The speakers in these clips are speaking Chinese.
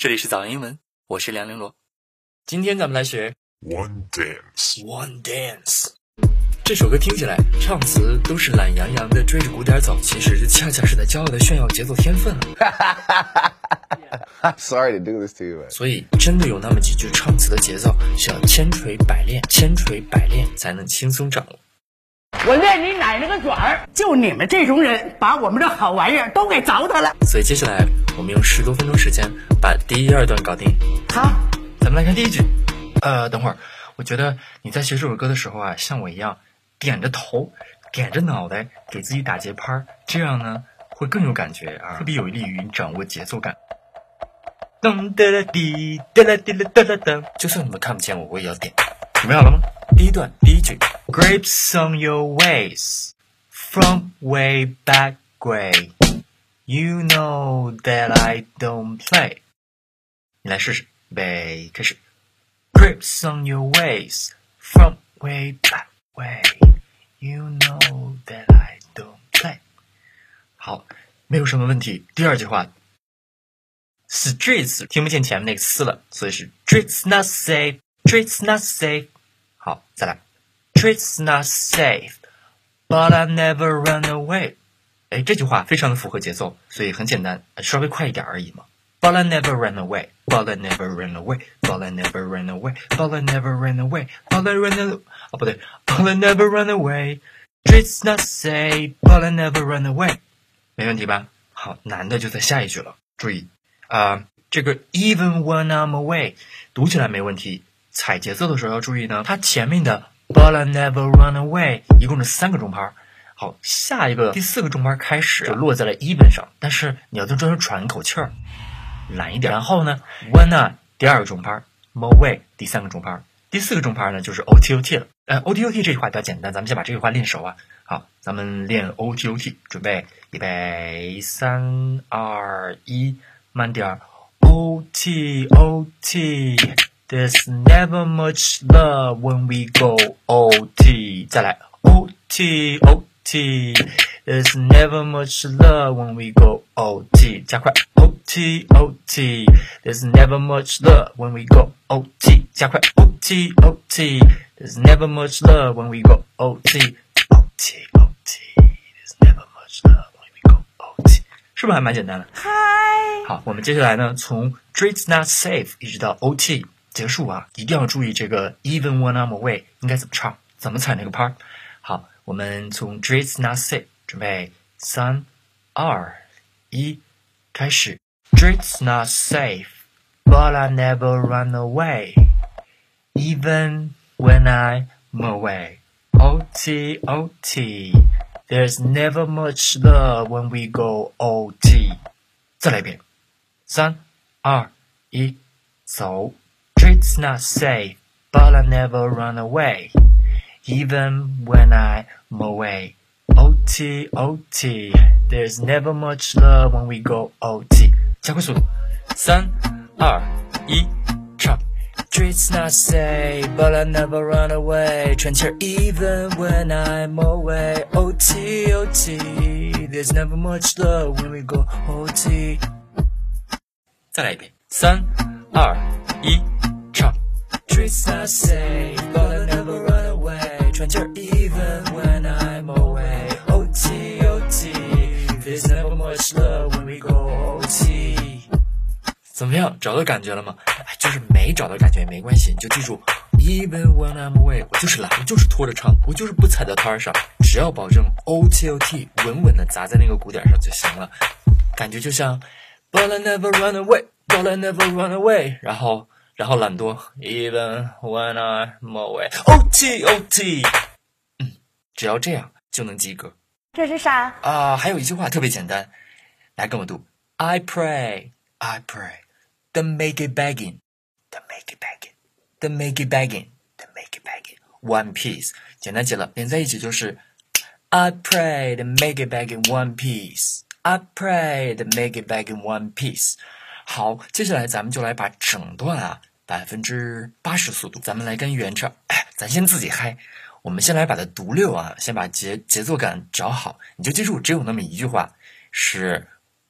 这里是早安英文，我是梁玲罗。今天咱们来学 One dance. One Dance。这首歌听起来唱词都是懒洋洋的追着鼓点走，其实这恰恰是在骄傲的炫耀节奏天分啊。I'm sorry to do this to you. 所以真的有那么几句唱词的节奏需要千锤百炼，千锤百炼才能轻松掌握。我练你奶奶个卷儿！就你们这种人，把我们这好玩意儿都给糟蹋了。所以接下来我们用十多分钟时间把第一二段搞定。好，咱们来看第一句。呃，等会儿，我觉得你在学这首歌的时候啊，像我一样点着头、点着脑袋给自己打节拍儿，这样呢会更有感觉啊，特别有利于你掌握节奏感。噔哒啦滴哒啦滴啦哒啦噔，就算你们看不见我，我也要点。准备好了吗？第一段第一句 ，Grapes on your ways from way back way, you know that I don't play。你来试试，预备开始。Grips on your ways from way back way. You know that I don't play. 好，没有什么问题。第二句话，streets 听不见前面那个 s 了，所以是 streets not safe. Streets not safe. 好，再来 ，streets not safe, but I never run away. 哎，这句话非常的符合节奏，所以很简单，稍微快一点而已嘛。But I never ran away. But I never ran away. But I never ran away. But I never ran away. But I ran away. 哦，不对，But I never run away. Streets not safe. But I never run away. 没问题吧？好，难的就在下一句了。注意啊、这个 even when I'm away 读起来没问题，踩节奏的时候要注意呢，它前面的 But I never run away 一共是三个中拍。好，下一个第四个中拍开始就落在了 even 上，但是你要在中间喘一口气儿。懒一点。然后呢，when I 第二个中拍，mo way 第三个中拍，第四个中拍呢就是 o t o t 了。呃，o t o t 这句话比较简单，咱们先把这句话练熟啊。好，咱们练 o t o t，准备，预备，三二一，慢点儿，o t o t。There's never much love when we go OT。再来，OT OT。There's never much love when we go OT。加快，OT OT。There's never much love when we go OT。加快，OT OT。There's never much love when we go OT。OT OT。There's never much love when we go OT。是不是还蛮简单的？嗨，好，我们接下来呢，从 Streets Not Safe 一直到 OT 结束啊，一定要注意这个 Even When I'm Away 应该怎么唱，怎么踩那个拍儿。好，我们从 Streets Not Safe 准备三二一，开始。Streets not safe, but I never run away, even when I'm away. OT OT, there's never much love when we go OT. 再来一遍，三、二、一，走。 Streets not safe, but I never run away, even when I'm away. OT OT, there's never much love when we go OT. 加快速度，三、二、一，唱。Streets not safe, but I never run away. 喘气儿，even when I'm away. OT OT, there's never much love when we go OT. 再来一遍，三、二、一，唱。 Streets not safe, but I never run away. 喘气儿，even when I'm away. OT OT, there's never much love when we go OT. 怎么样，找到感觉了吗？哎，就是没找到感觉也没关系，你就记住，even when I'm away，我就是懒，我就是拖着唱，我就是不踩到摊儿上，只要保证 O T O T 稳稳的砸在那个鼓点上就行了。感觉就像 But I never run away, but I never run away，然后然后懒惰，even when I'm away, O T O T，嗯，只要这样就能及格这是啥？啊。还有一句话特别简单，来跟我读：I pray, I pray, then make it begging, then make it begging, then make it begging, then make it begging. One piece，简单极了，连在一起就是 I pray, then make it begging one piece. I pray, then make it begging one piece. 好，接下来咱们就来把整段啊 百分之八十速度，咱们来跟原唱，哎，咱先自己嗨。我们先来把它读溜啊，先把节节奏感找好。你就记住，只有那么一句话是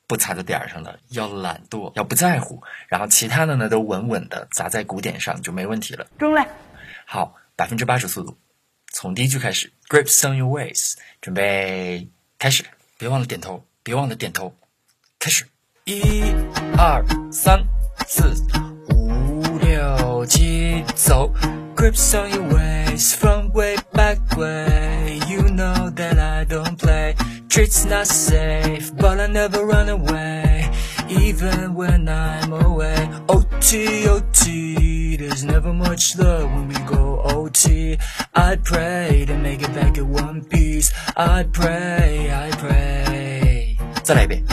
不踩在点儿上的，要懒惰，要不在乎，然后其他的呢都稳稳的砸在鼓点上就没问题了。中了。好，百分之八十速度，从第一句开始，Grips on your waist，准备开始，别忘了点头，别忘了点头，开始，一、二、三、四、五、六、七，走，Grips on your waist, front way, back way, you know that I don't play, treats not safe, but I never run away. Even when I'm away, OT, OT, there's never much love when we go OT. I pray to make it back in one piece. I pray, I pray. 再来一遍，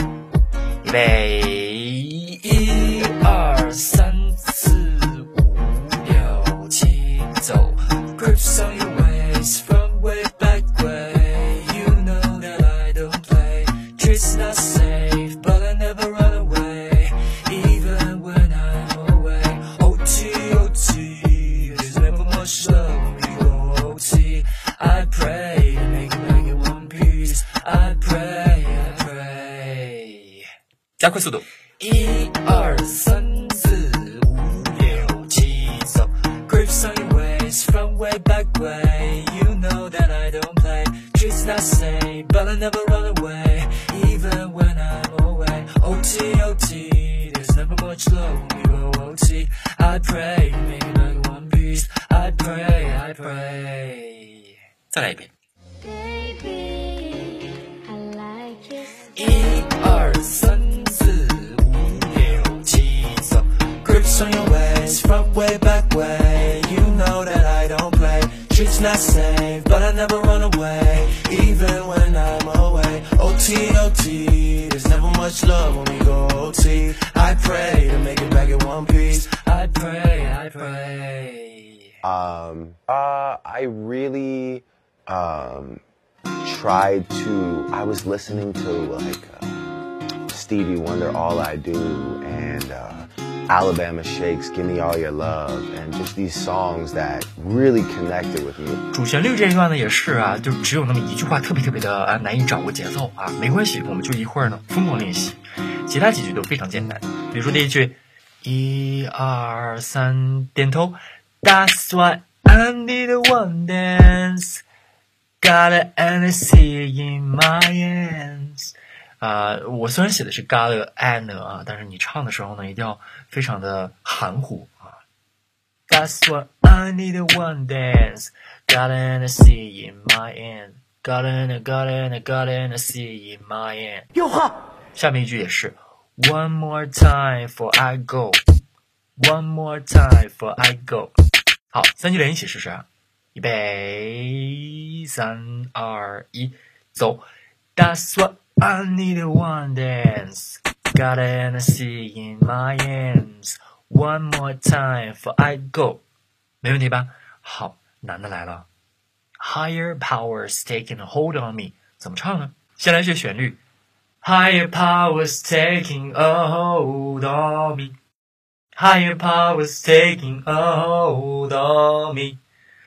预备， So you Streets not safe, but I never run away. Even when I'm away. OT, OT. There's never much love when we go OT. I pray to make it back in one piece. I pray, I pray. Um, uh, I really um, tried to. I was listening to like uh, Stevie Wonder, "All I Do," and uh, Alabama Shakes, "Give Me All Your Love," and just these songs that really connected with me. 主旋律这一段呢也是啊，就只有那么一句话，特别特别的啊难以掌握节奏啊，没关系，我们就一会儿呢疯狂练习，其他几句都非常简单。比如说第一句，一二三，点头，That's why I need one dance, got an Hennessy in my hands。啊、我虽然写的是 got an 啊，但是你唱的时候呢，一定要非常的含糊啊。That's what I need one dance. Got an C in my end. Got an got an got an C in my end. 哟呵，下面一句也是 One more time for I go. One more time for I go. 好，三句连一起试试啊！预备，三二一，走。That's what I need one dance. Got an C in my hands. One more time for I go. 没问题吧？好，难的来了。Higher powers taking a hold on me，怎么唱呢？先来学旋律。Higher powers taking a hold on me. Higher powers taking a hold on me.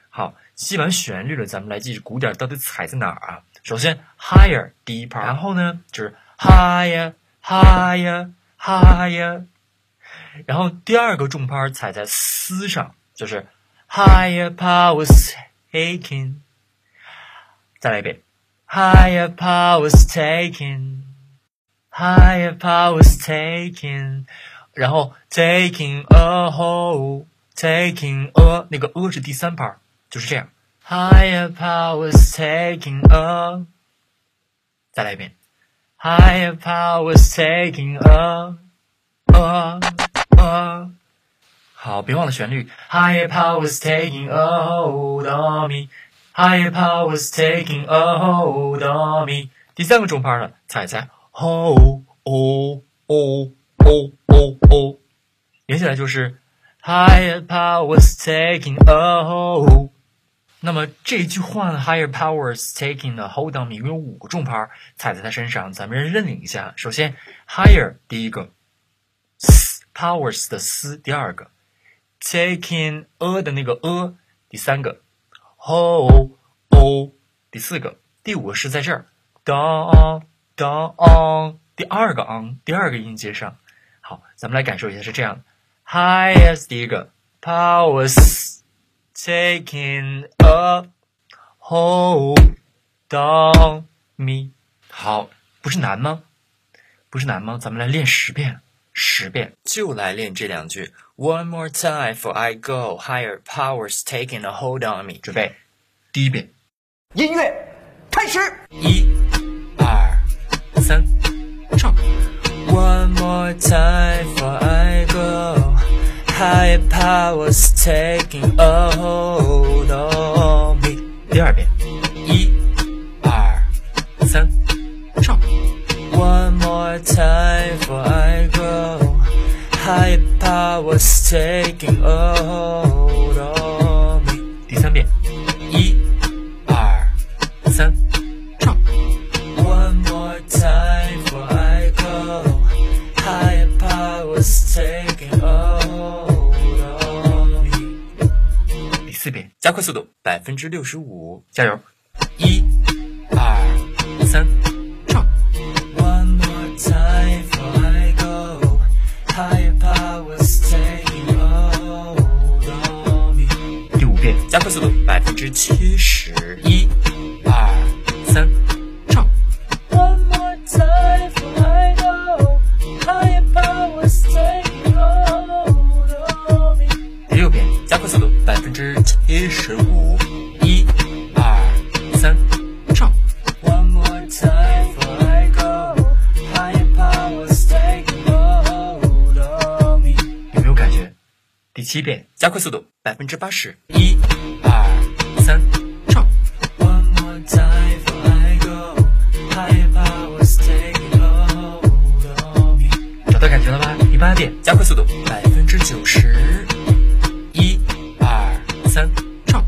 好，记完旋律了，咱们来记鼓点到底踩在哪儿啊？ 首先，higher 第一 part，然后呢就是 higher higher higher，然后第二个重拍踩在丝上，就是 higher powers taking。再来一遍，higher powers taking，higher powers taking，然后 taking a hole，taking a 那个 a 是第三 part，就是这样 ，higher powers taking a，再来一遍，higher powers taking a a a。好，别忘了旋律。Higher powers taking a hold on me. Higher powers taking a hold on me. 第三个重拍了，踩踩 hold o o o o o，连起来就是 Higher powers taking a hold。 那么这句话呢，Higher powers taking a hold on me 有五个重拍踩在它身上，咱们认领一下。首先，Higher 第一个，powers 的 s 第二个。taking a 的那个 a 第三个，ho o 第四个，第五个是在这儿，down down 第二个 on 第二个音节上。好，咱们来感受一下，是这样的：highest 第一个 powers taking a hold on me。好，不是难吗？不是难吗？咱们来练十遍，十遍就来练这两句。One more time before I go, higher powers taking a hold on me。准备，第一遍，音乐开始。一、higher powers taking a hold on me。第二遍，一、二、三，唱。One more time before I go, higher powers taking a hold on me。第三遍，一、 加快速度，百分之六十五，加油！一、二、三，唱。One more time fore I go, higher powers taking hold on me。第五遍，加快速度，百分之七十，一、七遍，加快速度，百分之八十，一、二、三，唱。找到感觉了吧？第八遍，加快速度，百分之九十，一、二、三，唱。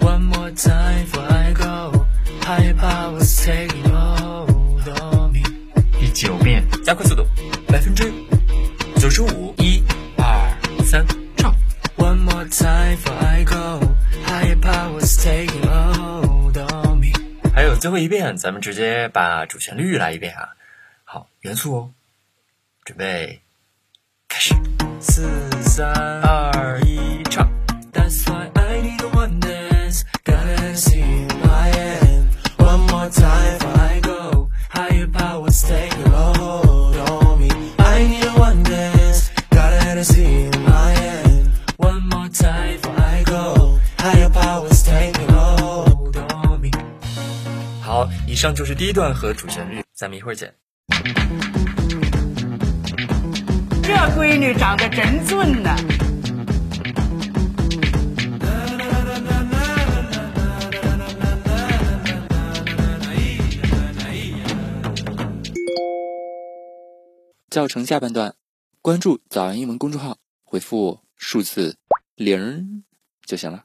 One more time before I go, powers taking hold on me。第九遍，加快速度，百分之九十五，最后一遍，咱们直接把主旋律来一遍啊。好，元素哦，准备，开始。四上就是第一段和主旋律，咱们一会儿见。这闺女长得真俊呐、教程下半段，关注早安英文公众号，回复数字零就行了。